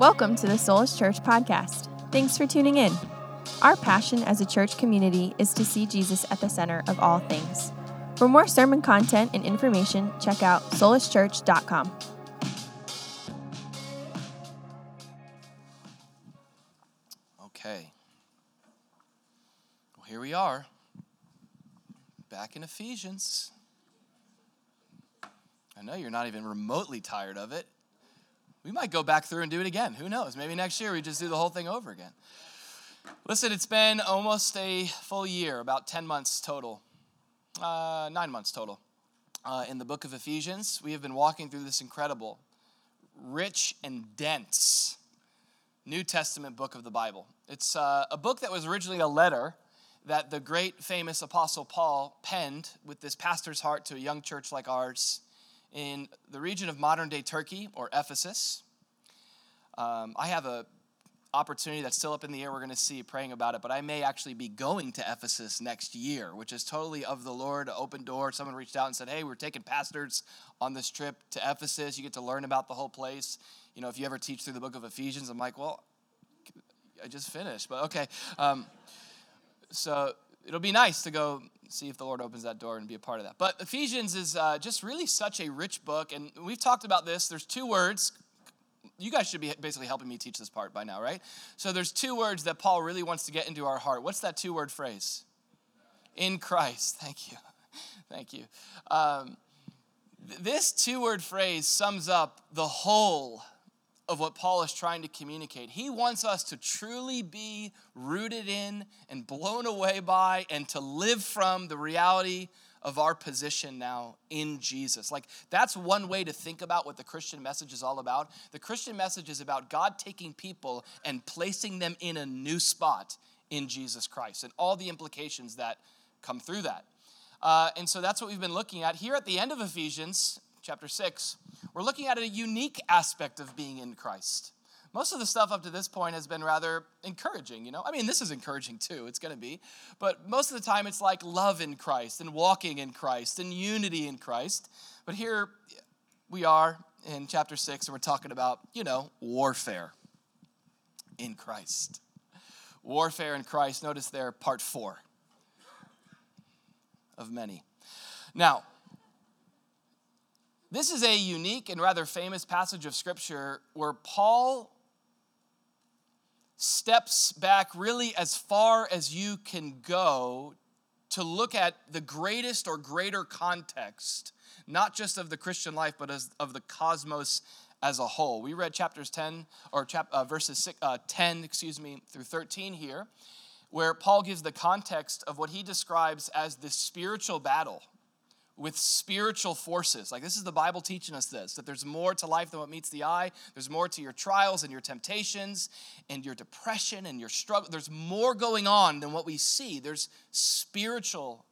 Welcome to the Soulish Church podcast. Thanks for tuning in. Our passion as a church community is to see Jesus at the center of all things. For more sermon content and information, check out soulishchurch.com. Okay. Well, here we are, back in Ephesians. I know you're not even remotely tired of it. We might go back through and do it again. Who knows? Maybe next year we just do the whole thing over again. Listen, it's been almost a full year, about 10 months total, uh, nine months total, uh, in the book of Ephesians. We have been walking through this incredible, rich, and dense New Testament book of the Bible. It's uh, a book that was originally a letter that the great famous apostle Paul penned with this pastor's heart to a young church like ours in the region of modern day Turkey or Ephesus. Um, I have a opportunity that's still up in the air. We're going to see praying about it, but I may actually be going to Ephesus next year, which is totally of the Lord, open door. Someone reached out and said, "Hey, we're taking pastors on this trip to Ephesus. You get to learn about the whole place. You know, if you ever teach through the book of Ephesians." I'm like, "Well, I just finished, but okay." Um, so it'll be nice to go see if the Lord opens that door and be a part of that. But Ephesians is uh, just really such a rich book, and we've talked about this. There's two words. You guys should be basically helping me teach this part by now, right? So there's two words that Paul really wants to get into our heart. What's that two word phrase? In Christ. Thank you. Thank you. Um, this two word phrase sums up the whole of what Paul is trying to communicate. He wants us to truly be rooted in and blown away by and to live from the reality of our position now in Jesus. Like, that's one way to think about what the Christian message is all about. The Christian message is about God taking people and placing them in a new spot in Jesus Christ and all the implications that come through that. Uh, and so that's what we've been looking at. Here at the end of Ephesians, chapter 6, we're looking at a unique aspect of being in Christ. Most of the stuff up to this point has been rather encouraging, you know? I mean, this is encouraging too, it's gonna be. But most of the time, it's like love in Christ and walking in Christ and unity in Christ. But here we are in chapter 6, and we're talking about, you know, warfare in Christ. Warfare in Christ. Notice there, part four of many. Now, this is a unique and rather famous passage of Scripture where Paul steps back really as far as you can go to look at the greatest or greater context, not just of the Christian life, but as, of the cosmos as a whole. We read chapters 10 or chap, uh, verses six, uh, 10, excuse me, through 13 here, where Paul gives the context of what he describes as the spiritual battle with spiritual forces. Like this is the Bible teaching us this that there's more to life than what meets the eye. There's more to your trials and your temptations and your depression and your struggle. There's more going on than what we see. There's spiritual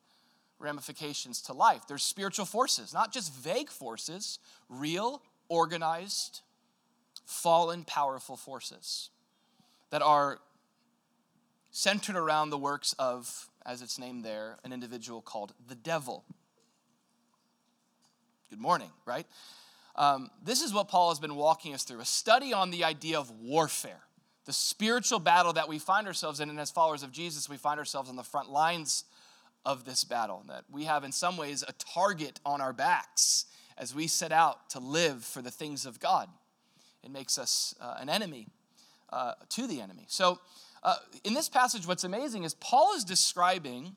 ramifications to life. There's spiritual forces, not just vague forces, real, organized, fallen, powerful forces that are centered around the works of, as it's named there, an individual called the devil. Good morning, right? Um, this is what Paul has been walking us through a study on the idea of warfare, the spiritual battle that we find ourselves in. And as followers of Jesus, we find ourselves on the front lines of this battle, that we have, in some ways, a target on our backs as we set out to live for the things of God. It makes us uh, an enemy uh, to the enemy. So, uh, in this passage, what's amazing is Paul is describing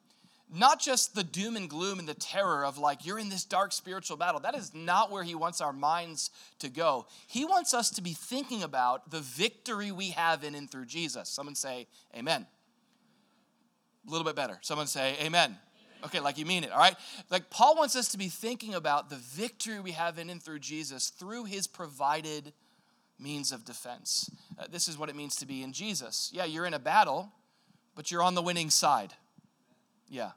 not just the doom and gloom and the terror of like, you're in this dark spiritual battle. That is not where he wants our minds to go. He wants us to be thinking about the victory we have in and through Jesus. Someone say, Amen. A little bit better. Someone say, Amen. Okay, like you mean it, all right? Like Paul wants us to be thinking about the victory we have in and through Jesus through his provided means of defense. Uh, this is what it means to be in Jesus. Yeah, you're in a battle, but you're on the winning side. Yeah.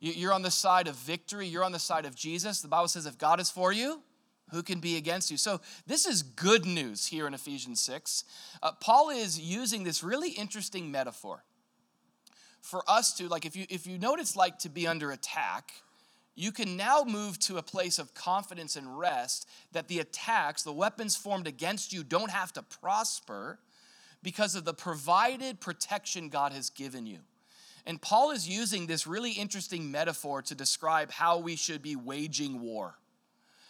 You're on the side of victory. You're on the side of Jesus. The Bible says, if God is for you, who can be against you? So, this is good news here in Ephesians 6. Uh, Paul is using this really interesting metaphor for us to, like, if you, if you know what it's like to be under attack, you can now move to a place of confidence and rest that the attacks, the weapons formed against you, don't have to prosper because of the provided protection God has given you. And Paul is using this really interesting metaphor to describe how we should be waging war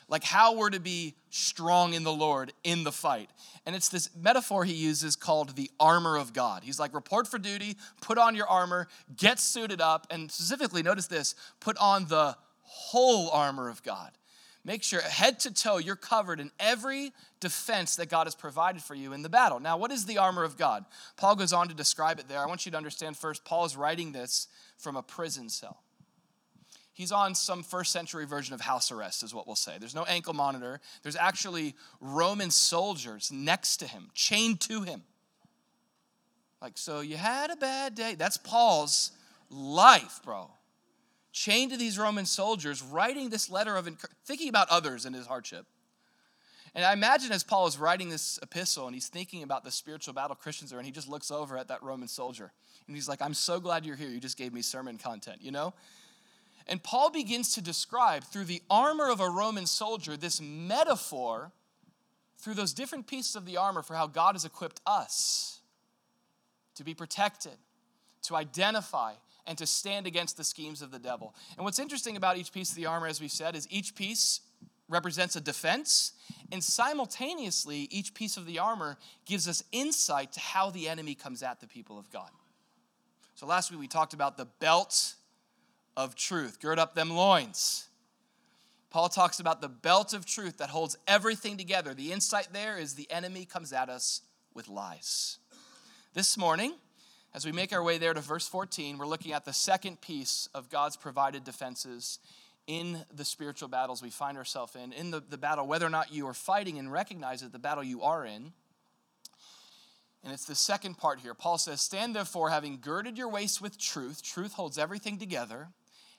like how we're to be strong in the Lord in the fight. And it's this metaphor he uses called the armor of God. He's like, report for duty, put on your armor, get suited up, and specifically, notice this put on the whole armor of God. Make sure head to toe you're covered in every defense that God has provided for you in the battle. Now, what is the armor of God? Paul goes on to describe it there. I want you to understand first, Paul is writing this from a prison cell he's on some first century version of house arrest, is what we'll say. There's no ankle monitor. There's actually Roman soldiers next to him, chained to him. Like, so you had a bad day. That's Paul's life, bro. Chained to these Roman soldiers, writing this letter of thinking about others in his hardship. And I imagine as Paul is writing this epistle and he's thinking about the spiritual battle Christians are in, he just looks over at that Roman soldier and he's like, I'm so glad you're here. You just gave me sermon content, you know? And Paul begins to describe through the armor of a Roman soldier this metaphor through those different pieces of the armor for how God has equipped us to be protected, to identify, and to stand against the schemes of the devil. And what's interesting about each piece of the armor, as we said, is each piece represents a defense, and simultaneously, each piece of the armor gives us insight to how the enemy comes at the people of God. So last week we talked about the belt of truth. Gird up them loins. Paul talks about the belt of truth that holds everything together. The insight there is the enemy comes at us with lies. This morning, as we make our way there to verse 14, we're looking at the second piece of God's provided defenses in the spiritual battles we find ourselves in, in the, the battle, whether or not you are fighting and recognize that the battle you are in. And it's the second part here. Paul says, Stand therefore, having girded your waist with truth, truth holds everything together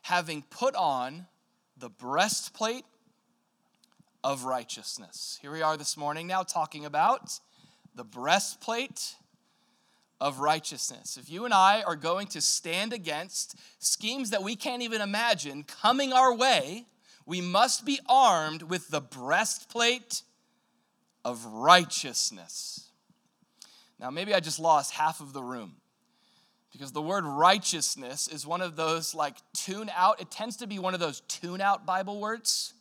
having put on the breastplate of righteousness. Here we are this morning now talking about the breastplate of righteousness. If you and I are going to stand against schemes that we can't even imagine coming our way, we must be armed with the breastplate of righteousness. Now, maybe I just lost half of the room because the word righteousness is one of those like tune out, it tends to be one of those tune out Bible words.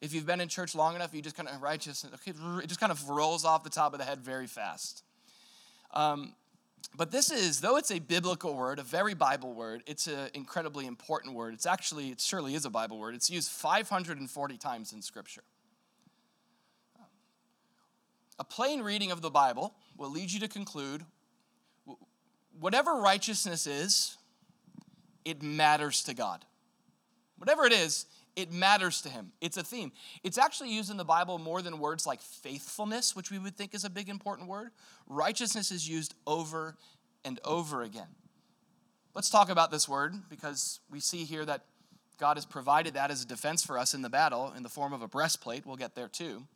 If you've been in church long enough, you just kind of righteousness, okay, it just kind of rolls off the top of the head very fast. Um, but this is, though it's a biblical word, a very Bible word, it's an incredibly important word. It's actually, it surely is a Bible word. It's used 540 times in Scripture. A plain reading of the Bible will lead you to conclude whatever righteousness is, it matters to God. Whatever it is, it matters to him. It's a theme. It's actually used in the Bible more than words like faithfulness, which we would think is a big important word. Righteousness is used over and over again. Let's talk about this word because we see here that God has provided that as a defense for us in the battle in the form of a breastplate. We'll get there too.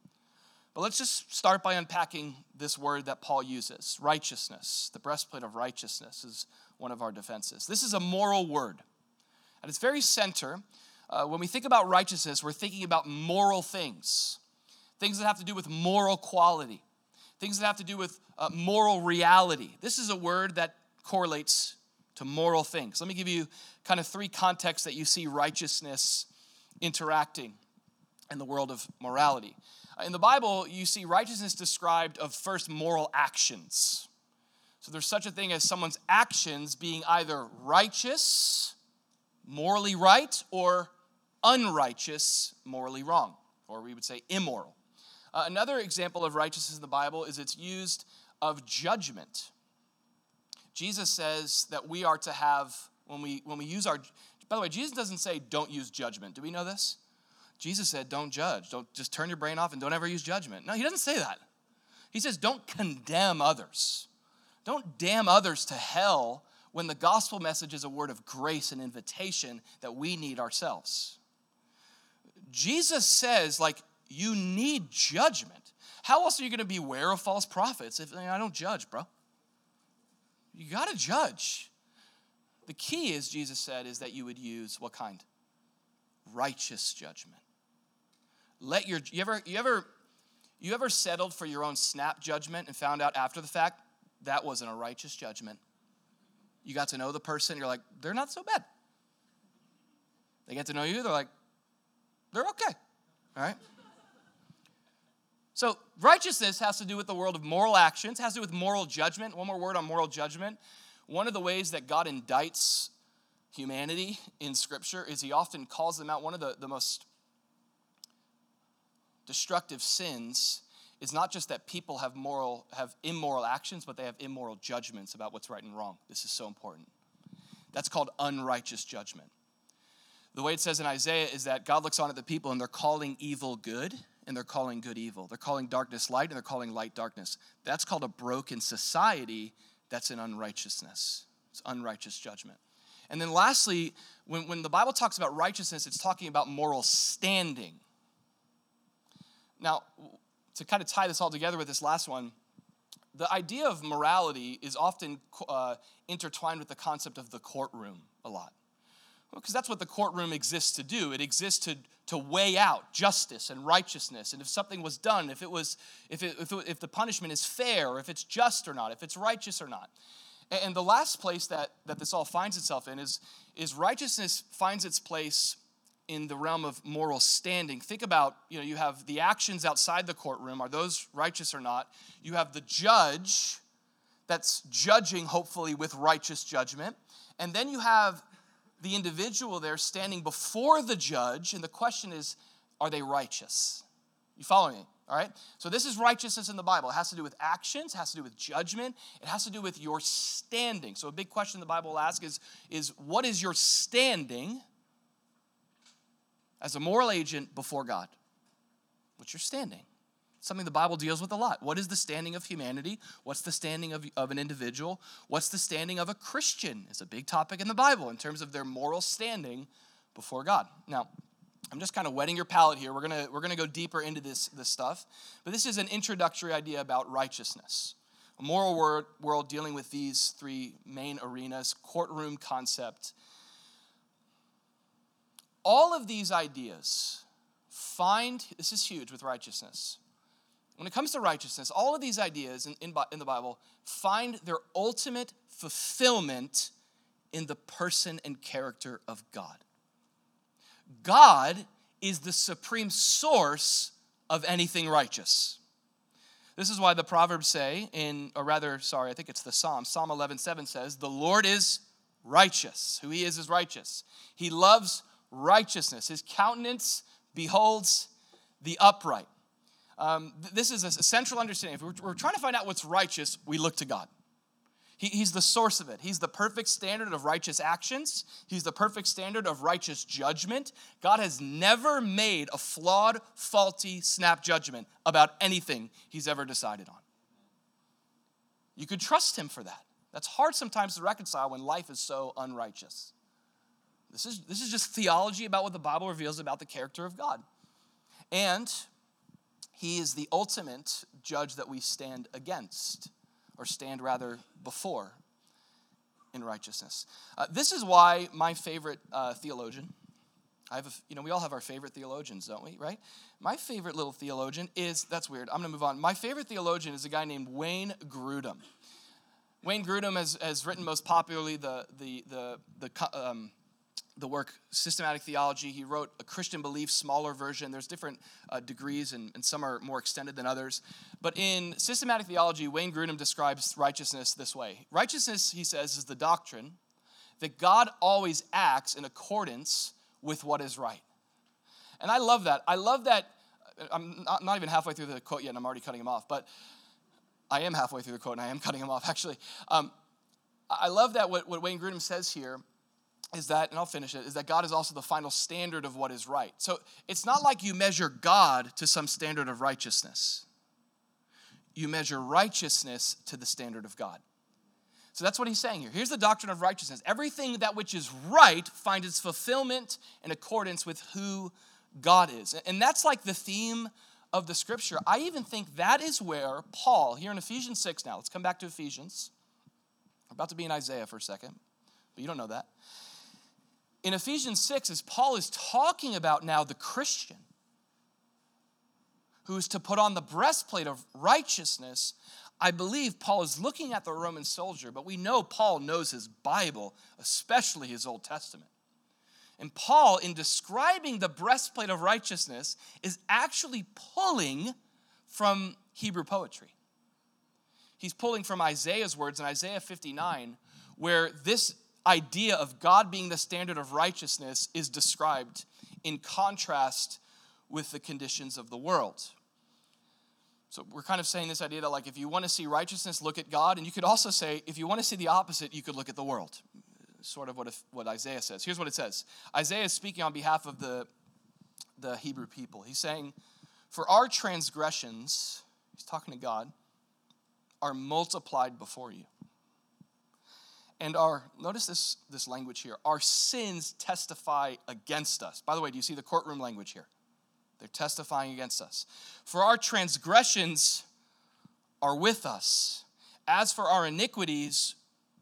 But let's just start by unpacking this word that Paul uses righteousness. The breastplate of righteousness is one of our defenses. This is a moral word. At its very center, uh, when we think about righteousness, we're thinking about moral things, things that have to do with moral quality, things that have to do with uh, moral reality. This is a word that correlates to moral things. Let me give you kind of three contexts that you see righteousness interacting in the world of morality. In the Bible, you see righteousness described of first moral actions. So there's such a thing as someone's actions being either righteous, morally right, or unrighteous, morally wrong, or we would say immoral. Uh, another example of righteousness in the Bible is it's used of judgment. Jesus says that we are to have, when we, when we use our, by the way, Jesus doesn't say don't use judgment. Do we know this? Jesus said, don't judge. Don't just turn your brain off and don't ever use judgment. No, he doesn't say that. He says, don't condemn others. Don't damn others to hell when the gospel message is a word of grace and invitation that we need ourselves. Jesus says, like, you need judgment. How else are you going to beware of false prophets if I don't judge, bro? You got to judge. The key is, Jesus said, is that you would use what kind? righteous judgment. Let your you ever you ever you ever settled for your own snap judgment and found out after the fact that wasn't a righteous judgment? You got to know the person, you're like, they're not so bad. They get to know you, they're like, they're okay. All right? So, righteousness has to do with the world of moral actions, has to do with moral judgment. One more word on moral judgment. One of the ways that God indicts humanity in Scripture is he often calls them out. One of the, the most destructive sins is not just that people have moral have immoral actions but they have immoral judgments about what's right and wrong this is so important that's called unrighteous judgment the way it says in isaiah is that god looks on at the people and they're calling evil good and they're calling good evil. They're calling darkness light and they're calling light darkness. That's called a broken society. That's an unrighteousness. It's unrighteous judgment. And then lastly when, when the bible talks about righteousness it's talking about moral standing. Now, to kind of tie this all together with this last one, the idea of morality is often uh, intertwined with the concept of the courtroom a lot. Because that's what the courtroom exists to do. It exists to, to weigh out justice and righteousness. And if something was done, if, it was, if, it, if, it, if the punishment is fair, if it's just or not, if it's righteous or not. And, and the last place that, that this all finds itself in is, is righteousness finds its place in the realm of moral standing. Think about, you know, you have the actions outside the courtroom. Are those righteous or not? You have the judge that's judging, hopefully, with righteous judgment. And then you have the individual there standing before the judge. And the question is, are they righteous? You follow me? All right? So, this is righteousness in the Bible. It has to do with actions, it has to do with judgment, it has to do with your standing. So, a big question the Bible will ask is, is what is your standing? as a moral agent before God? What's your standing? Something the Bible deals with a lot. What is the standing of humanity? What's the standing of, of an individual? What's the standing of a Christian? It's a big topic in the Bible in terms of their moral standing before God. Now, I'm just kind of whetting your palate here. We're gonna we're gonna go deeper into this this stuff, but this is an introductory idea about righteousness, a moral world, world dealing with these three main arenas: courtroom concept, all of these ideas find, this is huge with righteousness. When it comes to righteousness, all of these ideas in, in, in the Bible find their ultimate fulfillment in the person and character of God. God is the supreme source of anything righteous. This is why the Proverbs say, in, or rather, sorry, I think it's the Psalm, Psalm 11, 7 says, The Lord is righteous. Who he is is righteous. He loves righteousness. His countenance beholds the upright. Um, th- this is a central understanding. If we're, we're, trying to find out what's righteous, we look to God. He, he's the source of it. He's the perfect standard of righteous actions. He's the perfect standard of righteous judgment. God has never made a flawed, faulty snap judgment about anything he's ever decided on. You could trust him for that. That's hard sometimes to reconcile when life is so unrighteous. This is, this is just theology about what the Bible reveals about the character of God. And he is the ultimate judge that we stand against, or stand rather before in righteousness. Uh, this is why my favorite uh, theologian, I have a, you know, we all have our favorite theologians, don't we, right? My favorite little theologian is, that's weird, I'm gonna move on. My favorite theologian is a guy named Wayne Grudem. Wayne Grudem has, has written most popularly the, the, the, the um, the work Systematic Theology. He wrote a Christian Belief, smaller version. There's different uh, degrees, and, and some are more extended than others. But in Systematic Theology, Wayne Grudem describes righteousness this way Righteousness, he says, is the doctrine that God always acts in accordance with what is right. And I love that. I love that. Uh, I'm not, not even halfway through the quote yet, and I'm already cutting him off. But I am halfway through the quote, and I am cutting him off, actually. Um, I love that what, what Wayne Grudem says here is that, and I'll finish it, is that God is also the final standard of what is right. So it's not like you measure God to some standard of righteousness. You measure righteousness to the standard of God. So that's what he's saying here. Here's the doctrine of righteousness. Everything that which is right finds its fulfillment in accordance with who God is. And that's like the theme of the scripture. I even think that is where Paul, here in Ephesians 6 now, let's come back to Ephesians. I'm about to be in Isaiah for a second, but you don't know that in Ephesians 6, as Paul is talking about now the Christian who is to put on the breastplate of righteousness, I believe Paul is looking at the Roman soldier, but we know Paul knows his Bible, especially his Old Testament. And Paul, in describing the breastplate of righteousness, is actually pulling from Hebrew poetry. He's pulling from Isaiah's words in Isaiah 59, where this idea of God being the standard of righteousness is described in contrast with the conditions of the world. So we're kind of saying this idea that like if you want to see righteousness, look at God, and you could also say if you want to see the opposite, you could look at the world. Sort of what what Isaiah says. Here's what it says. Isaiah is speaking on behalf of the the Hebrew people. He's saying, "For our transgressions, he's talking to God, are multiplied before you." And our notice this this language here. Our sins testify against us. By the way, do you see the courtroom language here? They're testifying against us. For our transgressions are with us. As for our iniquities,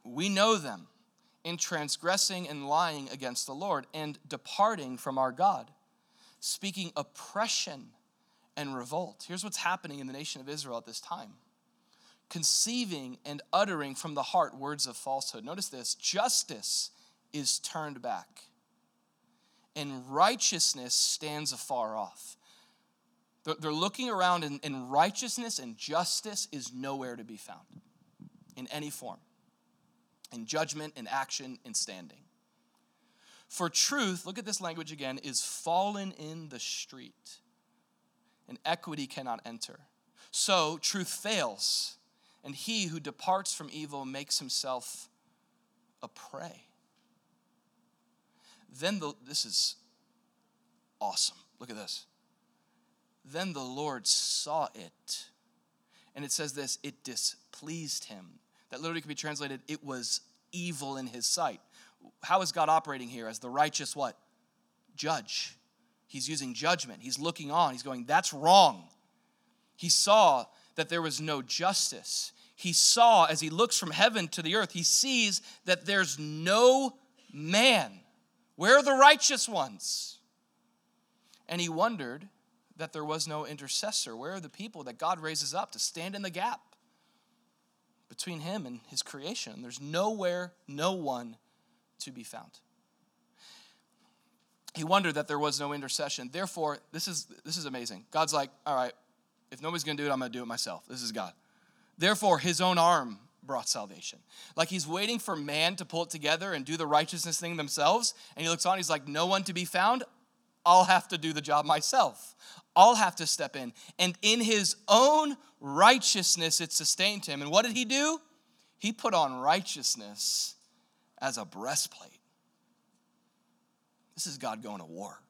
we know them in transgressing and lying against the Lord and departing from our God, speaking oppression and revolt. Here's what's happening in the nation of Israel at this time conceiving and uttering from the heart words of falsehood. Notice this justice is turned back and righteousness stands afar off. They're looking around, and, and righteousness and justice is nowhere to be found in any form, in judgment, in action, in standing. For truth, look at this language again, is fallen in the street, and equity cannot enter. So truth fails, and he who departs from evil makes himself a prey. Then the, this is awesome. Look at this. Then the Lord saw it. And it says this it displeased him. That literally could be translated, it was evil in his sight. How is God operating here as the righteous what? Judge. He's using judgment. He's looking on. He's going, that's wrong. He saw that there was no justice. He saw as he looks from heaven to the earth, he sees that there's no man where are the righteous ones? And he wondered that there was no intercessor. Where are the people that God raises up to stand in the gap between him and his creation? There's nowhere, no one to be found. He wondered that there was no intercession. Therefore, this is, this is amazing. God's like, all right, if nobody's going to do it, I'm going to do it myself. This is God. Therefore, his own arm brought salvation. Like he's waiting for man to pull it together and do the righteousness thing themselves. And he looks on, he's like, No one to be found. I'll have to do the job myself. I'll have to step in. And in his own righteousness, it sustained him. And what did he do? He put on righteousness as a breastplate. This is God going to war.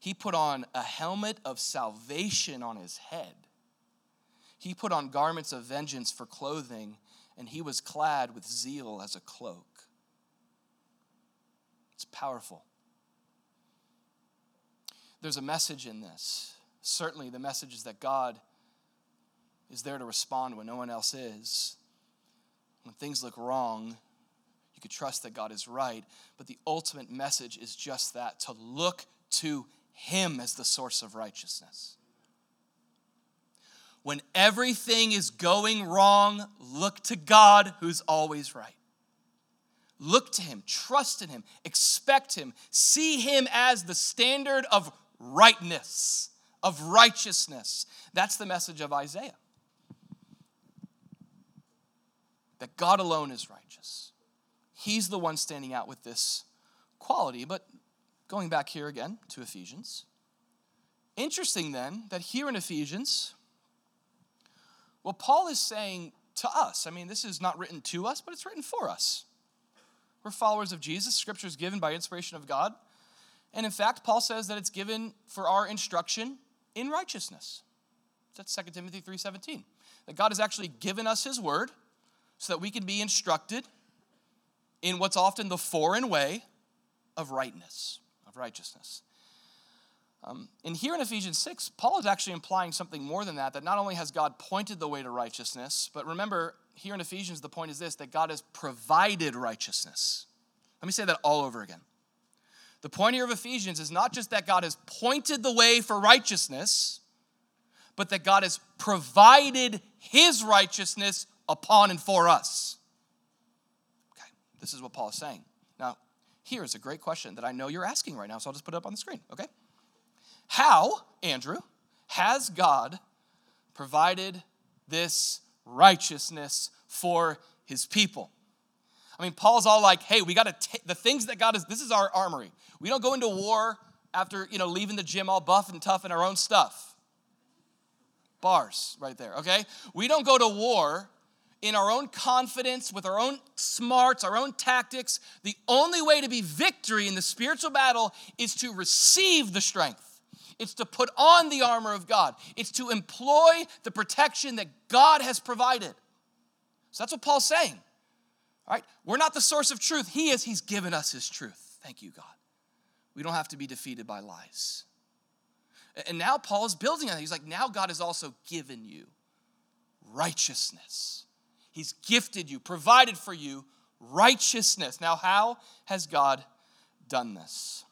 He put on a helmet of salvation on his head. He put on garments of vengeance for clothing, and he was clad with zeal as a cloak. It's powerful. There's a message in this. Certainly, the message is that God is there to respond when no one else is. When things look wrong, you could trust that God is right. But the ultimate message is just that to look to Him as the source of righteousness. When everything is going wrong, look to God who's always right. Look to Him, trust in Him, expect Him, see Him as the standard of rightness, of righteousness. That's the message of Isaiah. That God alone is righteous. He's the one standing out with this quality. But going back here again to Ephesians, interesting then that here in Ephesians, well, Paul is saying to us, I mean, this is not written to us, but it's written for us. We're followers of Jesus. Scripture is given by inspiration of God. And in fact, Paul says that it's given for our instruction in righteousness. That's 2 Timothy 3:17. That God has actually given us his word so that we can be instructed in what's often the foreign way of rightness, of righteousness. Um, and here in Ephesians 6, Paul is actually implying something more than that, that not only has God pointed the way to righteousness, but remember, here in Ephesians, the point is this that God has provided righteousness. Let me say that all over again. The point here of Ephesians is not just that God has pointed the way for righteousness, but that God has provided his righteousness upon and for us. Okay, this is what Paul is saying. Now, here's a great question that I know you're asking right now, so I'll just put it up on the screen, okay? How, Andrew, has God provided this righteousness for his people? I mean, Paul's all like, hey, we got to, the things that God is, this is our armory. We don't go into war after, you know, leaving the gym all buff and tough in our own stuff. Bars right there, okay? We don't go to war in our own confidence, with our own smarts, our own tactics. The only way to be victory in the spiritual battle is to receive the strength. It's to put on the armor of God. It's to employ the protection that God has provided. So that's what Paul's saying. All right? We're not the source of truth. He is. He's given us his truth. Thank you, God. We don't have to be defeated by lies. And now Paul is building on that. He's like, now God has also given you righteousness. He's gifted you, provided for you righteousness. Now, how has God done this?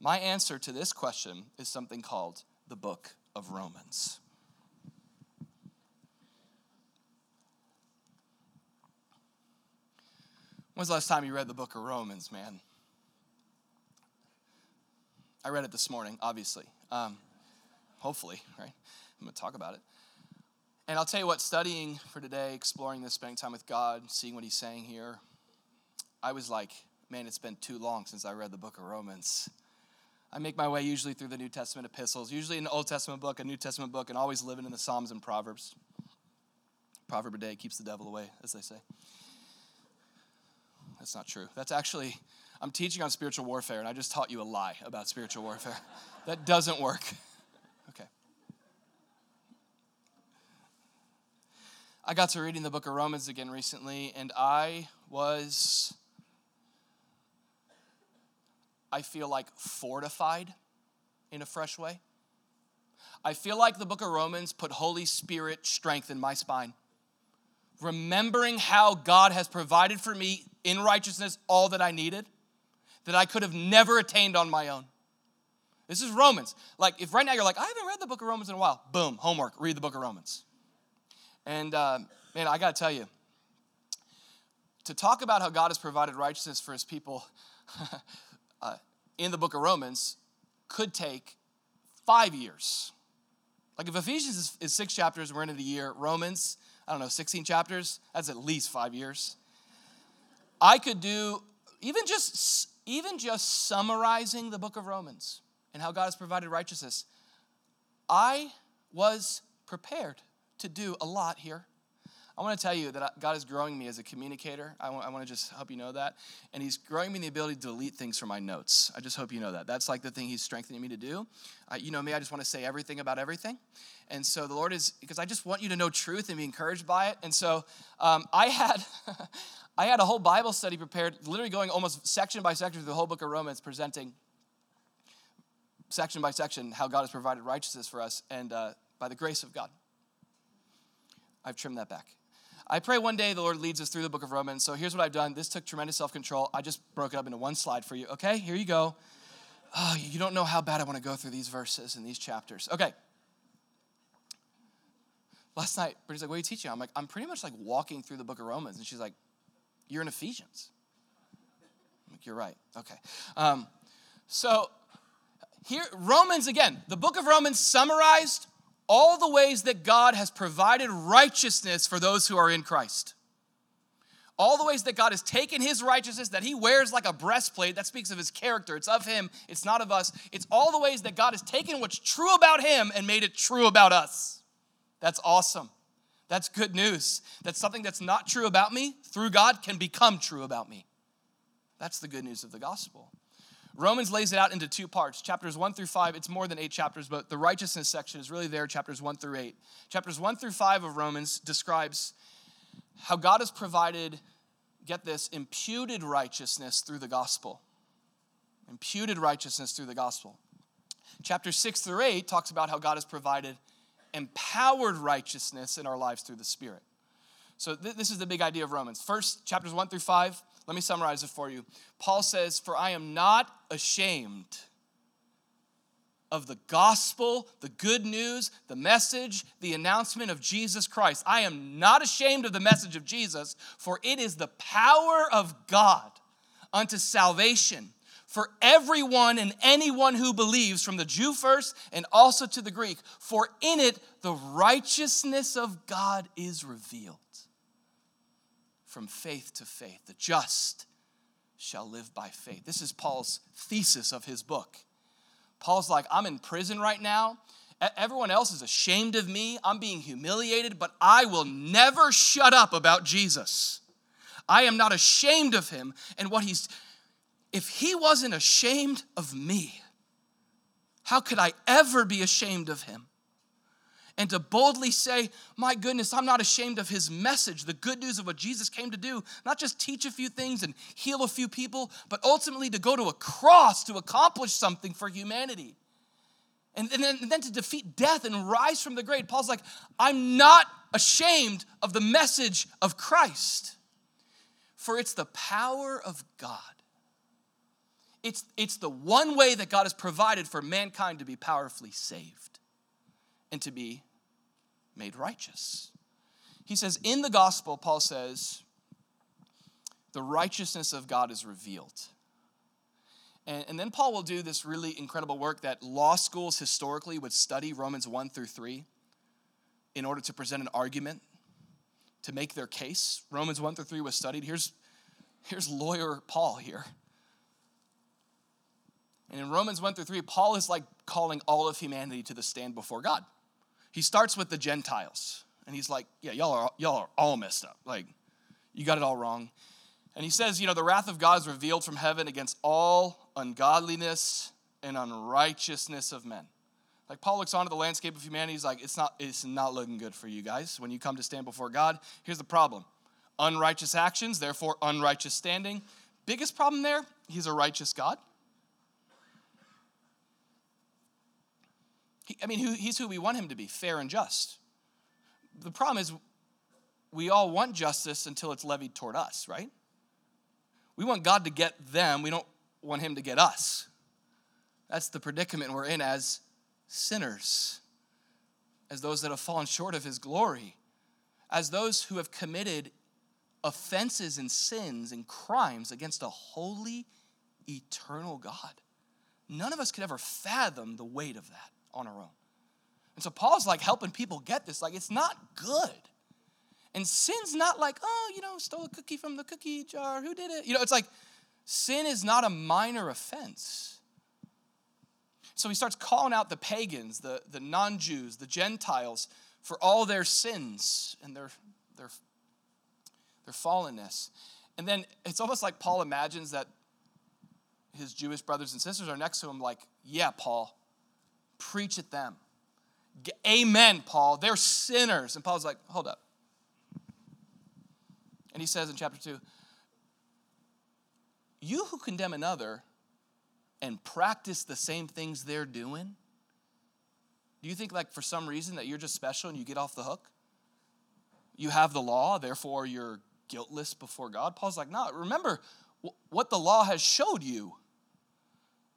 My answer to this question is something called the book of Romans. When's the last time you read the book of Romans, man? I read it this morning, obviously. Um, hopefully, right? I'm going to talk about it. And I'll tell you what, studying for today, exploring this, spending time with God, seeing what He's saying here, I was like, man, it's been too long since I read the book of Romans. I make my way usually through the New Testament epistles, usually an Old Testament book, a New Testament book, and always living in the Psalms and Proverbs. Proverb a day keeps the devil away, as they say. That's not true. That's actually, I'm teaching on spiritual warfare, and I just taught you a lie about spiritual warfare. that doesn't work. Okay. I got to reading the book of Romans again recently, and I was, I feel like fortified in a fresh way. I feel like the book of Romans put Holy Spirit strength in my spine. Remembering how God has provided for me in righteousness all that I needed, that I could have never attained on my own. This is Romans. Like, if right now you're like, I haven't read the book of Romans in a while, boom, homework, read the book of Romans. And uh, man, I got to tell you, to talk about how God has provided righteousness for his people uh, in the book of Romans could take five years. Like if Ephesians is, is six chapters, we're into the year, Romans, I don't know, 16 chapters, that's at least five years. I could do even just even just summarizing the book of Romans and how God has provided righteousness. I was prepared to do a lot here. I want to tell you that God is growing me as a communicator. I want, I want to just help you know that. And He's growing me in the ability to delete things from my notes. I just hope you know that. That's like the thing He's strengthening me to do. You know me, I just want to say everything about everything. And so the Lord is, because I just want you to know truth and be encouraged by it. And so um, I had. I had a whole Bible study prepared, literally going almost section by section through the whole book of Romans, presenting section by section how God has provided righteousness for us, and uh, by the grace of God, I've trimmed that back. I pray one day the Lord leads us through the book of Romans. So here's what I've done. This took tremendous self control. I just broke it up into one slide for you. Okay, here you go. Oh, you don't know how bad I want to go through these verses and these chapters. Okay. Last night, Brittany's like, What are you teaching? I'm like, I'm pretty much like walking through the book of Romans. And she's like, You're in Ephesians. I'm like, You're right. Okay. Um, so here, Romans again, the book of Romans summarized all the ways that God has provided righteousness for those who are in Christ. All the ways that God has taken his righteousness that he wears like a breastplate, that speaks of his character. It's of him, it's not of us. It's all the ways that God has taken what's true about him and made it true about us. That's awesome. That's good news. That something that's not true about me through God can become true about me. That's the good news of the gospel. Romans lays it out into two parts. Chapters 1 through 5, it's more than eight chapters, but the righteousness section is really there, chapters 1 through 8. Chapters 1 through 5 of Romans describes how God has provided, get this, imputed righteousness through the gospel. Imputed righteousness through the gospel. Chapter 6 through 8 talks about how God has provided empowered righteousness in our lives through the Spirit. So, th- this is the big idea of Romans. First, chapters 1 through 5 Let me summarize it for you. Paul says, For I am not ashamed of the gospel, the good news, the message, the announcement of Jesus Christ. I am not ashamed of the message of Jesus, for it is the power of God unto salvation for everyone and anyone who believes, from the Jew first and also to the Greek. For in it the righteousness of God is revealed from faith to faith. The just shall live by faith. This is Paul's thesis of his book. Paul's like, I'm in prison right now. Everyone else is ashamed of me. I'm being humiliated, but I will never shut up about Jesus. I am not ashamed of him and what he's if he wasn't ashamed of me, how could I ever be ashamed of him? And to boldly say, My goodness, I'm not ashamed of his message, the good news of what Jesus came to do, not just teach a few things and heal a few people, but ultimately to go to a cross to accomplish something for humanity. And, and, then, and then to defeat death and rise from the grave. Paul's like, I'm not ashamed of the message of Christ, for it's the power of God it's, it's the one way that God has provided for mankind to be powerfully saved and to be made righteous. He says, in the gospel, Paul says, the righteousness of God is revealed. And, and, then Paul will do this really incredible work that law schools historically would study Romans 1 through 3 in order to present an argument to make their case. Romans 1 through 3 was studied. Here's, here's lawyer Paul here. And in Romans 1 through 3, Paul is like calling all of humanity to the stand before God. He starts with the Gentiles, and he's like, Yeah, y'all are, y'all are all messed up. Like, you got it all wrong. And he says, You know, the wrath of God is revealed from heaven against all ungodliness and unrighteousness of men. Like Paul looks onto the landscape of humanity, he's like, it's not, it's not looking good for you guys. When you come to stand before God, here's the problem. Unrighteous actions, therefore unrighteous standing. Biggest problem there, he's a righteous God. I mean, he's who we want him to be fair and just. The problem is, we all want justice until it's levied toward us, right? We want God to get them, we don't want him to get us. That's the predicament we're in as sinners, as those that have fallen short of his glory, as those who have committed offenses and sins and crimes against a holy, eternal God. None of us could ever fathom the weight of that on our own. And so Paul's like helping people get this. Like, it's not good. And sin's not like, oh, you know, stole a cookie from the cookie jar. Who did it? You know, it's like sin is not a minor offense. So he starts calling out the pagans, the, the non Jews, the Gentiles for all their sins and their, their, their fallenness. And then it's almost like Paul imagines that his Jewish brothers and sisters are next to him, like, yeah, Paul, preach at them. Amen, Paul. They're sinners. And Paul's like, hold up. And he says in chapter 2 You who condemn another and practice the same things they're doing, do you think, like, for some reason that you're just special and you get off the hook? You have the law, therefore you're guiltless before God? Paul's like, no, remember what the law has showed you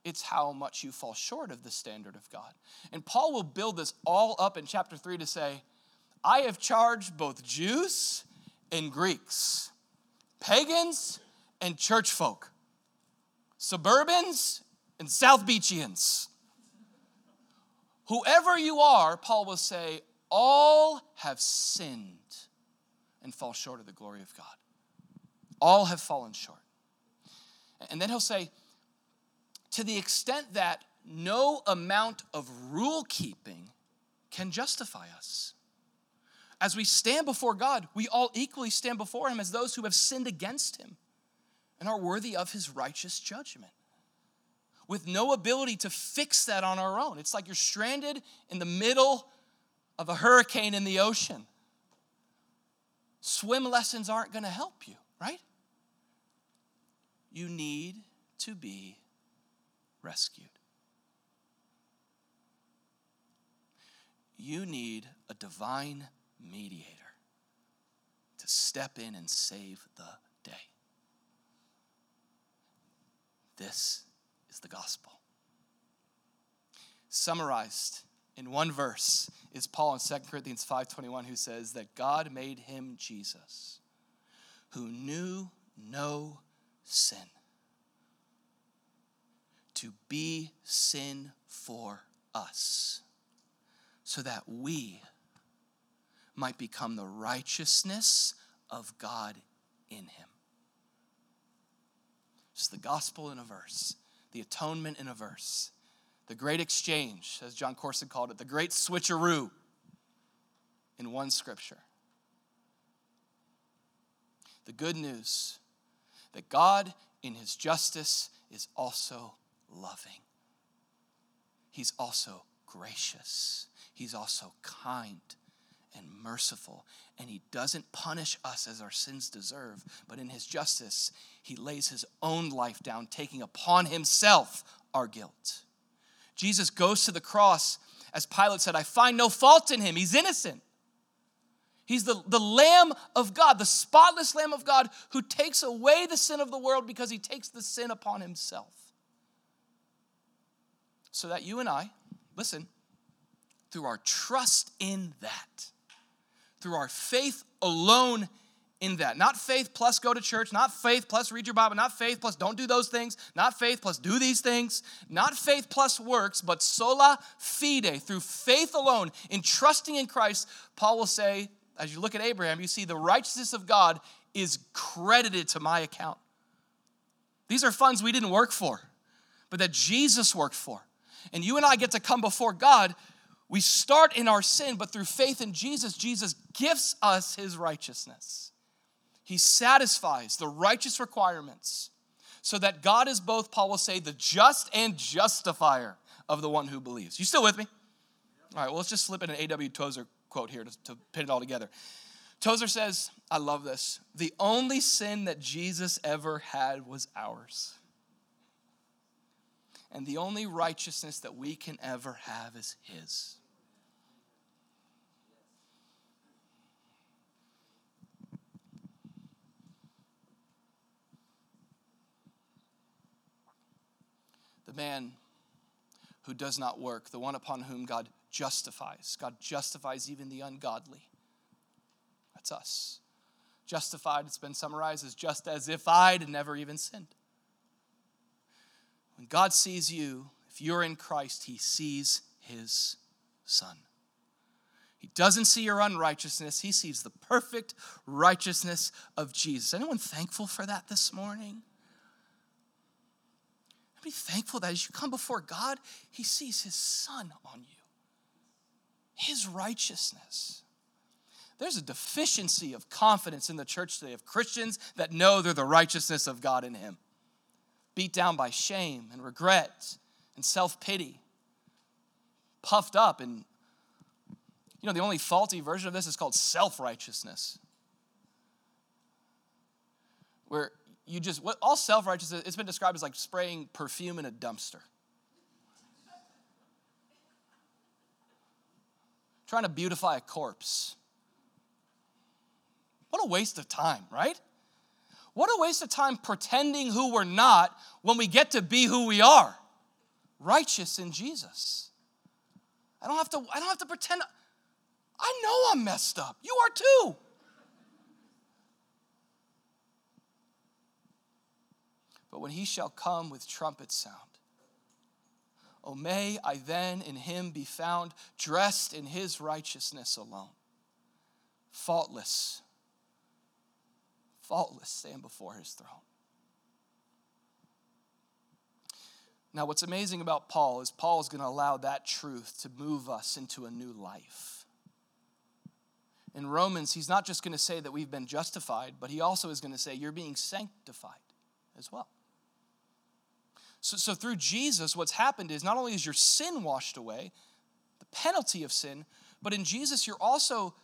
it's how much you fall short of the standard of God. And Paul will build this all up in chapter 3 to say, I have charged both Jews and Greeks, pagans and church folk, suburbans and South Beachians. Whoever you are, Paul will say, all have sinned and fall short of the glory of God. All have fallen short. And then he'll say, to the extent that no amount of rule keeping can justify us. As we stand before God, we all equally stand before Him as those who have sinned against Him and are worthy of His righteous judgment. With no ability to fix that on our own. It's like you're stranded in the middle of a hurricane in the ocean. Swim lessons aren't to help you, right? You need to be rescued. You need a divine mediator to step in and save the day. This is the gospel. Summarized in one verse is Paul in 2 Corinthians 5:21 who says that God made him Jesus who knew no sin to be sin for us so that we might become the righteousness of God in him. It's the gospel in a verse, the atonement in a verse, the great exchange, as John Corson called it, the great switcheroo in one scripture. The good news that God, in his justice, is also loving. He's also gracious. He's also kind and merciful. And he doesn't punish us as our sins deserve, but in his justice, he lays his own life down, taking upon himself our guilt. Jesus goes to the cross, as Pilate said, I find no fault in him. He's innocent. He's the, the Lamb of God, the spotless Lamb of God who takes away the sin of the world because he takes the sin upon himself. So that you and I, listen, through our trust in that, through our faith alone in that. Not faith plus go to church, not faith plus read your Bible, not faith plus don't do those things, not faith plus do these things, not faith plus works, but sola fide, through faith alone, in trusting in Christ. Paul will say, as you look at Abraham, you see the righteousness of God is credited to my account. These are funds we didn't work for, but that Jesus worked for. And you and I get to come before God we start in our sin, but through faith in Jesus, Jesus gives us his righteousness. He satisfies the righteous requirements so that God is both, Paul will say, the just and justifier of the one who believes. You still with me? All right, well, let's just slip in an A.W. Tozer quote here to, to pin it all together. Tozer says, I love this. The only sin that Jesus ever had was ours. And the only righteousness that we can ever have is his. the man who does not work, the one upon whom God justifies. God justifies even the ungodly. That's us. Justified, it's been summarized as just as if I'd never even sinned. When God sees you, if you're in Christ, he sees his son. He doesn't see your unrighteousness, he sees the perfect righteousness of Jesus. Anyone thankful for that this morning? Be thankful that as you come before God, He sees His Son on you, His righteousness. There's a deficiency of confidence in the church today of Christians that know they're the righteousness of God in Him, beat down by shame and regret and self pity, puffed up. And, you know, the only faulty version of this is called self righteousness where you just, what, all self righteousness, it's been described as like spraying perfume in a dumpster. Trying to beautify a corpse. What a waste of time, right? What a waste of time pretending who we're not when we get to be who we are righteous in Jesus. I don't have to, I don't have to pretend. I know I'm messed up. You are too. But when he shall come with trumpet sound, O may I then in him be found, dressed in his righteousness alone, faultless, faultless, stand before his throne. Now, what's amazing about Paul is Paul is going to allow that truth to move us into a new life. In Romans, he's not just going to say that we've been justified, but he also is going to say you're being sanctified as well. So, so through Jesus, what's happened is not only is your sin washed away, the penalty of sin, but in Jesus, you're also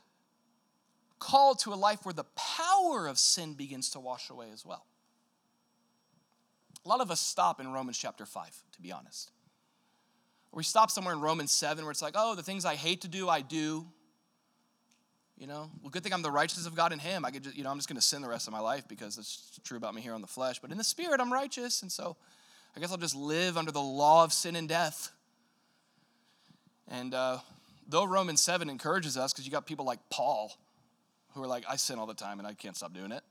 called to a life where the power of sin begins to wash away as well. A lot of us stop in Romans chapter 5, to be honest. Or we stop somewhere in Romans 7 where it's like, oh, the things I hate to do, I do. You know, well, good thing I'm the righteousness of God in Him. I could just, you know, I'm just going to sin the rest of my life because it's true about me here on the flesh. But in the Spirit, I'm righteous. And so I guess I'll just live under the law of sin and death. And uh, though Romans 7 encourages us, because you got people like Paul who are like, I sin all the time and I can't stop doing it.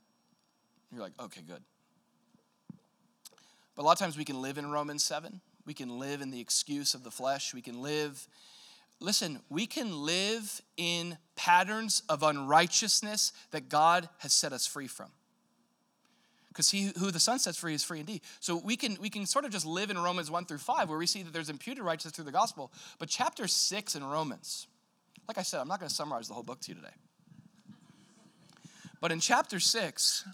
You're like, okay, good. But a lot of times we can live in Romans 7. We can live in the excuse of the flesh. We can live, listen, we can live in patterns of unrighteousness that God has set us free from. Because he who the Son sets free is free indeed. So we can we can sort of just live in Romans 1 through 5, where we see that there's imputed righteousness through the gospel. But chapter 6 in Romans, like I said, I'm not going to summarize the whole book to you today. But in chapter 6,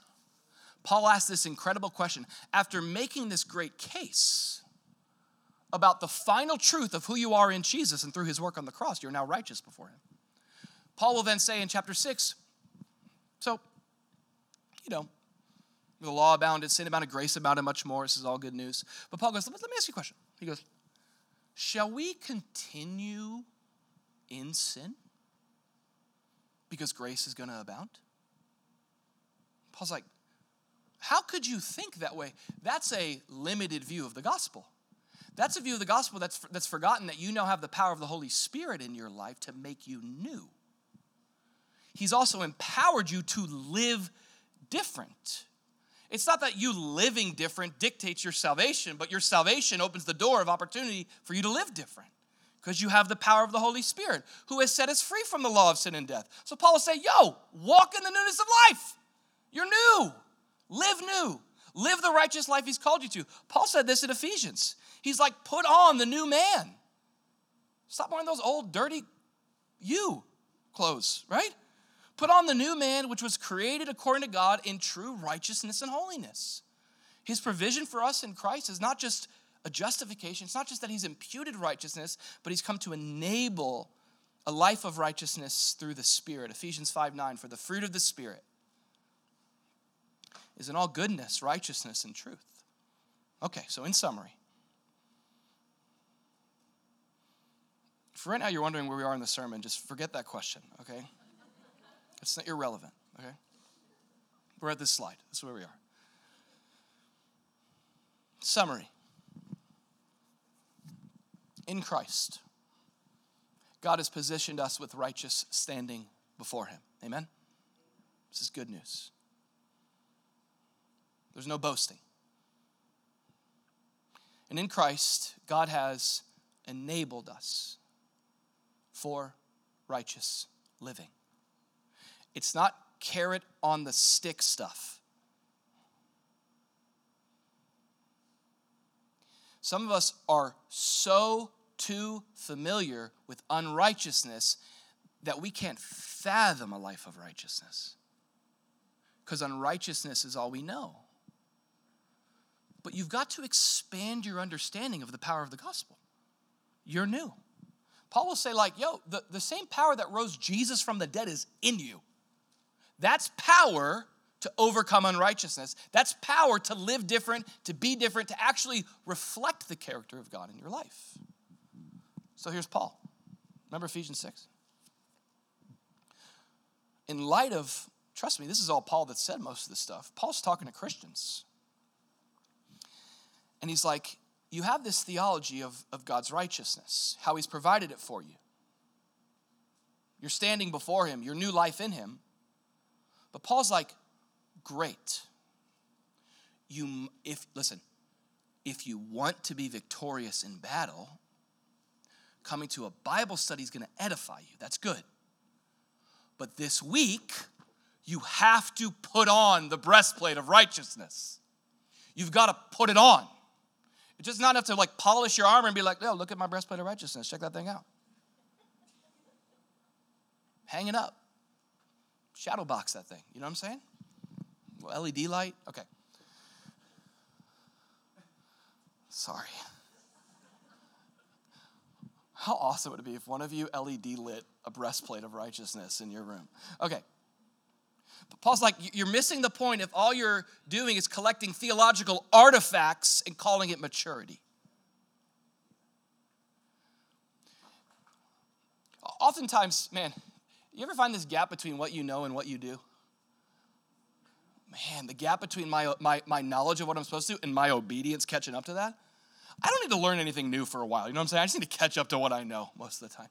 Paul asks this incredible question after making this great case about the final truth of who you are in Jesus and through his work on the cross. You're now righteous before him. Paul will then say in chapter 6, so, you know, the law abounded, sin abounded, grace abounded much more. This is all good news. But Paul goes, let me ask you a question. He goes, shall we continue in sin because grace is going to abound? Paul's like, how could you think that way? That's a limited view of the gospel. That's a view of the gospel that's, that's forgotten that you now have the power of the Holy Spirit in your life to make you new. He's also empowered you to live different. It's not that you living different dictates your salvation, but your salvation opens the door of opportunity for you to live different because you have the power of the Holy Spirit who has set us free from the law of sin and death. So Paul will say, Yo, walk in the newness of life. You're new. Live new. Live the righteous life he's called you to. Paul said this in Ephesians. He's like, put on the new man. Stop wearing those old, dirty you clothes, right? Put on the new man, which was created according to God in true righteousness and holiness. His provision for us in Christ is not just a justification, it's not just that he's imputed righteousness, but he's come to enable a life of righteousness through the Spirit. Ephesians 5 9, for the fruit of the Spirit is in all goodness, righteousness, and truth. Okay, so in summary, if right now you're wondering where we are in the sermon, just forget that question, okay? It's not irrelevant, okay? We're at this slide. This is where we are. Summary In Christ, God has positioned us with righteous standing before Him. Amen? This is good news. There's no boasting. And in Christ, God has enabled us for righteous living. It's not carrot on the stick stuff. Some of us are so too familiar with unrighteousness that we can't fathom a life of righteousness because unrighteousness is all we know but you've got to expand your understanding of the power of the gospel. You're new. Paul will say, like, yo, the, the same power that rose Jesus from the dead is in you. That's power to overcome unrighteousness. That's power to live different, to be different, to actually reflect the character of God in your life. So here's Paul. Remember Ephesians 6? In light of, trust me, this is all Paul that said most of this stuff. Paul's talking to Christians. And he's like, You have this theology of, of God's righteousness, how he's provided it for you. You're standing before him, your new life in him. But Paul's like, Great. You, if, listen, if you want to be victorious in battle, coming to a Bible study is going to edify you. That's good. But this week, you have to put on the breastplate of righteousness. You've got to put it on. It's just not enough to like polish your armor and be like, oh, look at my breastplate of righteousness. Check that thing out. Hang it up. Shadow box that thing. You know what I'm saying? Well, LED light. Okay. Sorry. How awesome would it be if one of you LED lit a breastplate of righteousness in your room? Okay. Paul's like, you're missing the point if all you're doing is collecting theological artifacts and calling it maturity. Oftentimes, man, you ever find this gap between what you know and what you do? man, the gap between my, my, my knowledge of what I'm supposed to and my obedience catching up to that, I don't need to learn anything new for a while. You know what I'm saying? I just need to catch up to what I know most of the time.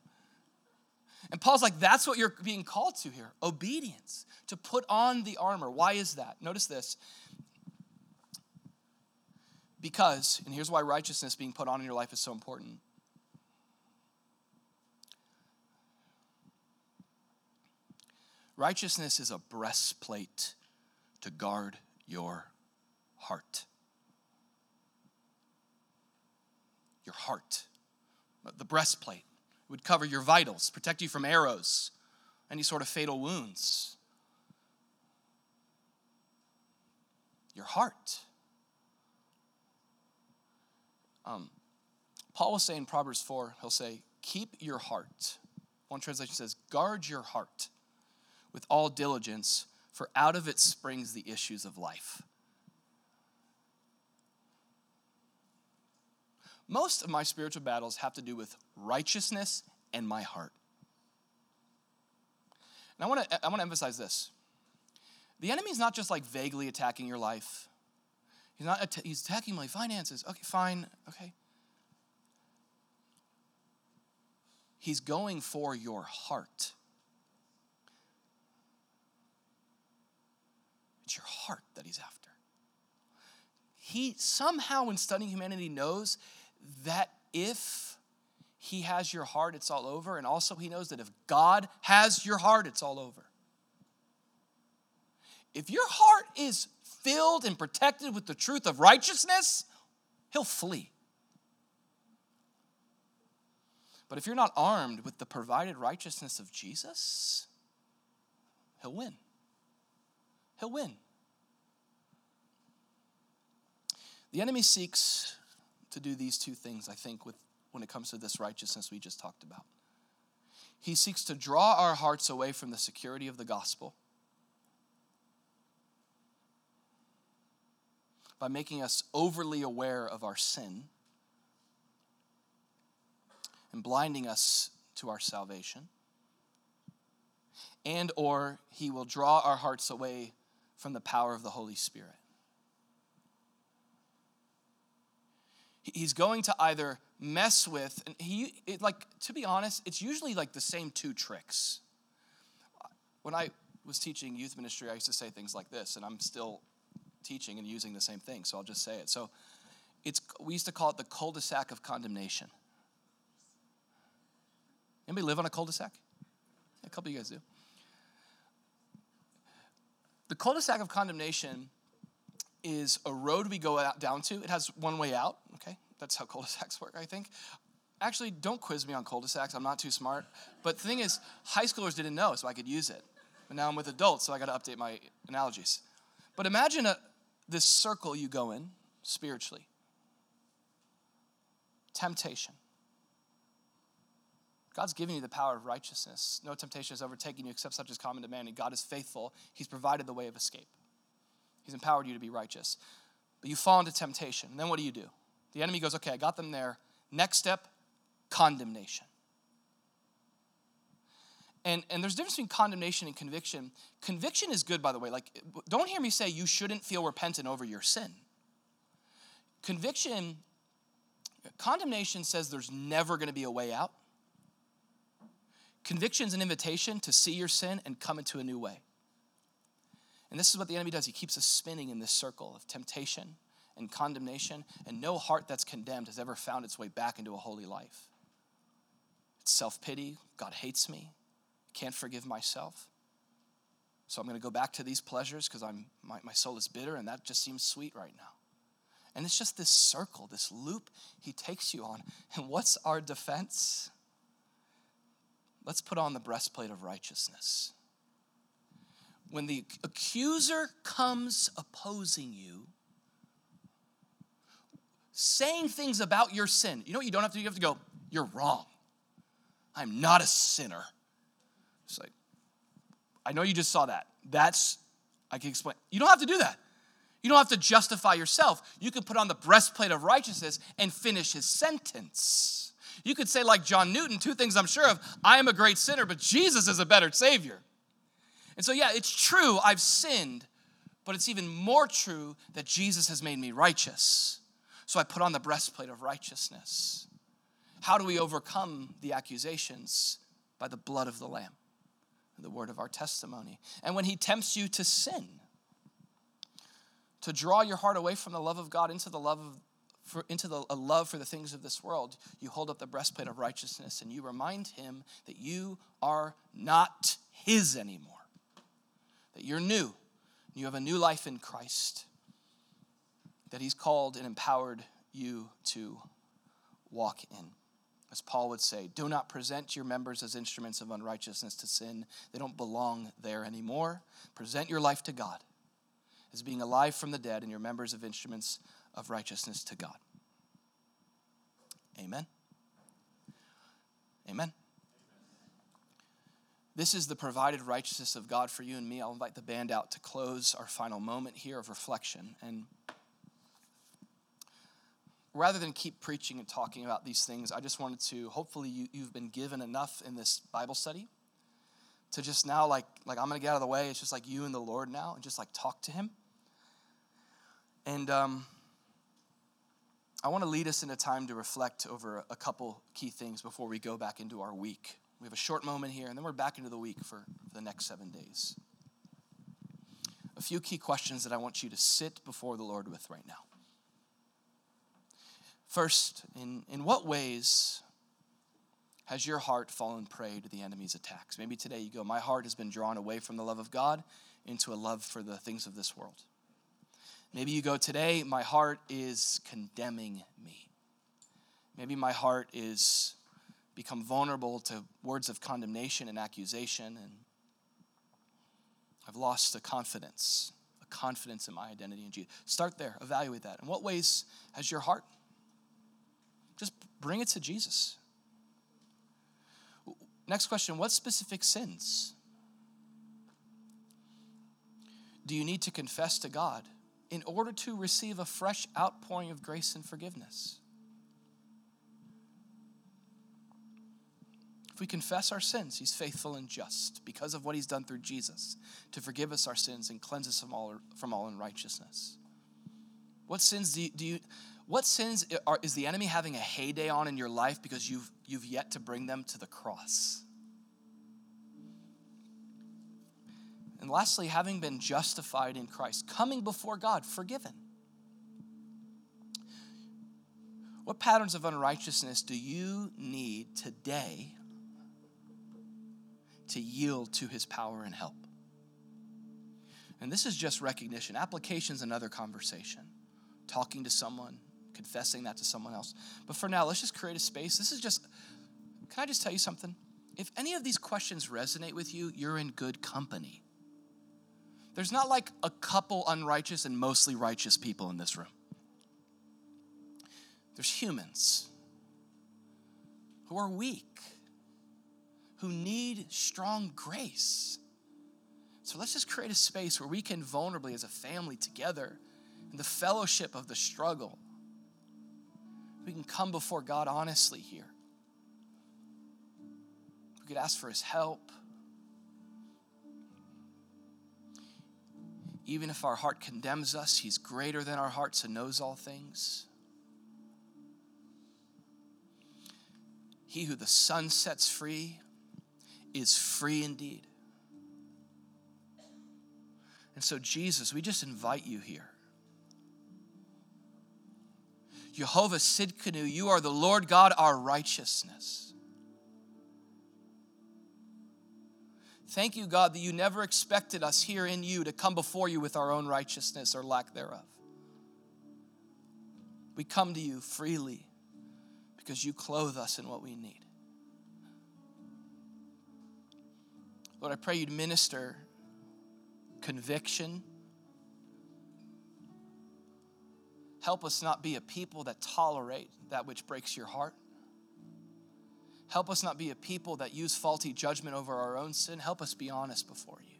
And Paul's like, that's what you're being called to here obedience, to put on the armor. Why is that? Notice this. Because, and here's why righteousness being put on in your life is so important. Righteousness is a breastplate to guard your heart. Your heart. The breastplate would cover your vitals, protect you from arrows, any sort of fatal wounds. Your heart. Um, Paul will say in Proverbs 4, he'll say, Keep your heart. One translation says, Guard your heart with all diligence, for out of it springs the issues of life. Most of my spiritual battles have to do with righteousness and my heart. And I want to I want to emphasize this. The enemy is not just like vaguely attacking your life. He's not he's attacking my finances. Okay, fine. Okay. He's going for your heart. It's your heart that he's after. He somehow, in studying humanity, knows that if he has your heart, it's all over. And also, he knows that if God has your heart, it's all over. If your heart is filled and protected with the truth of righteousness, he'll flee. But if you're not armed with the provided righteousness of Jesus, he'll win he'll win. The enemy seeks to do these two things, I think, with, when it comes to this righteousness we just talked about. He seeks to draw our hearts away from the security of the gospel by making us overly aware of our sin and blinding us to our salvation and or he will draw our hearts away from the power of the Holy Spirit. He's going to either mess with, and he, it, like, to be honest, it's usually like the same two tricks. When I was teaching youth ministry, I used to say things like this, and I'm still teaching and using the same thing, so I'll just say it. So it's, we used to call it the cul de sac of condemnation. Anybody live on a cul de sac? A couple of you guys do. The cul de sac of condemnation is a road we go out, down to. It has one way out, okay? That's how cul de sacs work, I think. Actually, don't quiz me on cul de sacs. I'm not too smart. But the thing is, high schoolers didn't know, so I could use it. But now I'm with adults, so I got to update my analogies. But imagine a, this circle you go in spiritually temptation, God's given you the power of righteousness. No temptation has overtaken you except such as common to man. And God is faithful. He's provided the way of escape. He's empowered you to be righteous. But you fall into temptation. And then what do you do? The enemy goes, okay, I got them there. Next step, condemnation. And, and there's a difference between condemnation and conviction. Conviction is good, by the way. Like, don't hear me say you shouldn't feel repentant over your sin. Conviction, condemnation says there's never going to be a way out. Conviction is an invitation to see your sin and come into a new way. And this is what the enemy does. He keeps us spinning in this circle of temptation and condemnation, and no heart that's condemned has ever found its way back into a holy life. It's self pity. God hates me. Can't forgive myself. So I'm going to go back to these pleasures because I'm my, my soul is bitter, and that just seems sweet right now. And it's just this circle, this loop he takes you on. And what's our defense? let's put on the breastplate of righteousness. When the accuser comes opposing you, saying things about your sin, you know what you don't have to do? You have to go, You're wrong. I'm not a sinner. It's like, I know you just saw that. That's, I can explain. You don't have to do that. You don't have to justify yourself. You can put on the breastplate of righteousness and finish his sentence. You could say, like John Newton, two things I'm sure of I am a great sinner, but Jesus is a better Savior. And so, yeah, it's true, I've sinned, But it's even more true that Jesus has made me righteous. So I put on the breastplate of righteousness. How do we overcome the accusations? By the blood of the Lamb, the word of our testimony. And when he tempts you to sin, to draw your heart away from the love of God into the love of for, into the, a love for the things of this world, you hold up the breastplate of righteousness and you remind him that you are not his anymore, that you're new, you have a new life in Christ, that he's called and empowered you to walk in. As Paul would say, do not present your members as instruments of unrighteousness to sin. They don't belong there anymore. Present your life to God as being alive from the dead and your members of instruments of righteousness to God. Amen. Amen. This is the provided righteousness of God for you and me. I'll invite the band out to close our final moment here of reflection. And rather than keep preaching and talking about these things, I just wanted to, hopefully, you, you've been given enough in this Bible study to just now, like, like I'm going to get out of the way. It's just like you and the Lord now, and just like talk to Him. And, um, I want to lead us in a time to reflect over a couple key things before we go back into our week. We have a short moment here, and then we're back into the week for the next seven days. A few key questions that I want you to sit before the Lord with right now. First, in, in what ways has your heart fallen prey to the enemy's attacks? Maybe today you go, My heart has been drawn away from the love of God into a love for the things of this world. Maybe you go, Today, my heart is condemning me. Maybe my heart is become vulnerable to words of condemnation and accusation, and I've lost a confidence, a confidence in my identity in Jesus. Start there, evaluate that. In what ways has your heart? Just bring it to Jesus. Next question What specific sins do you need to confess to God? in order to receive a fresh outpouring of grace and forgiveness. We confess our sins, He's faithful and just because of what He's done through Jesus to forgive us our sins and cleanse us from all, from all unrighteousness. What sins do you, do you what sins are, is the enemy having a heyday on in your life because you've, you've yet to bring them to the cross? And lastly, having been justified in Christ, coming before God, forgiven. What patterns of unrighteousness do you need today to yield to his power and help? And this is just recognition. Application is another conversation. Talking to someone, confessing that to someone else. But for now, let's just create a space. This is just, can I just tell you something? If any of these questions resonate with you, you're in good company. There's not like a couple unrighteous and mostly righteous people in this room. There's humans who are weak, who need strong grace. So let's just create a space where we can vulnerably, as a family together, in the fellowship of the struggle, we can come before God honestly here. We could ask for His help. Even if our heart condemns us, He's greater than our hearts and knows all things. He who the Son sets free is free indeed. And so, Jesus, we just invite you here. Jehovah Tsidkenu, you are the Lord God, our righteousness. Thank you, God, that you never expected us here in you to come before you with our own righteousness or lack thereof. We come to you freely because you clothe us in what we need. Lord, I pray you'd minister conviction. Help us not be a people that tolerate that which breaks your heart. Help us not be a people that use faulty judgment over our own sin. Help us be honest before you.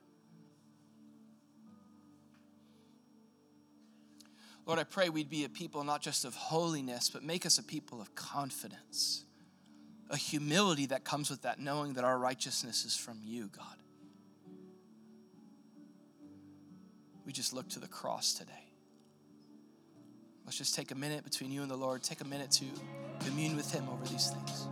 Lord, I pray we'd be a people not just of holiness, but make us a people of confidence, a humility that comes with that, knowing that our righteousness is from you, God. we just look to the cross today. Let's just take a minute between you and the Lord. Take a minute to commune with Him over these things.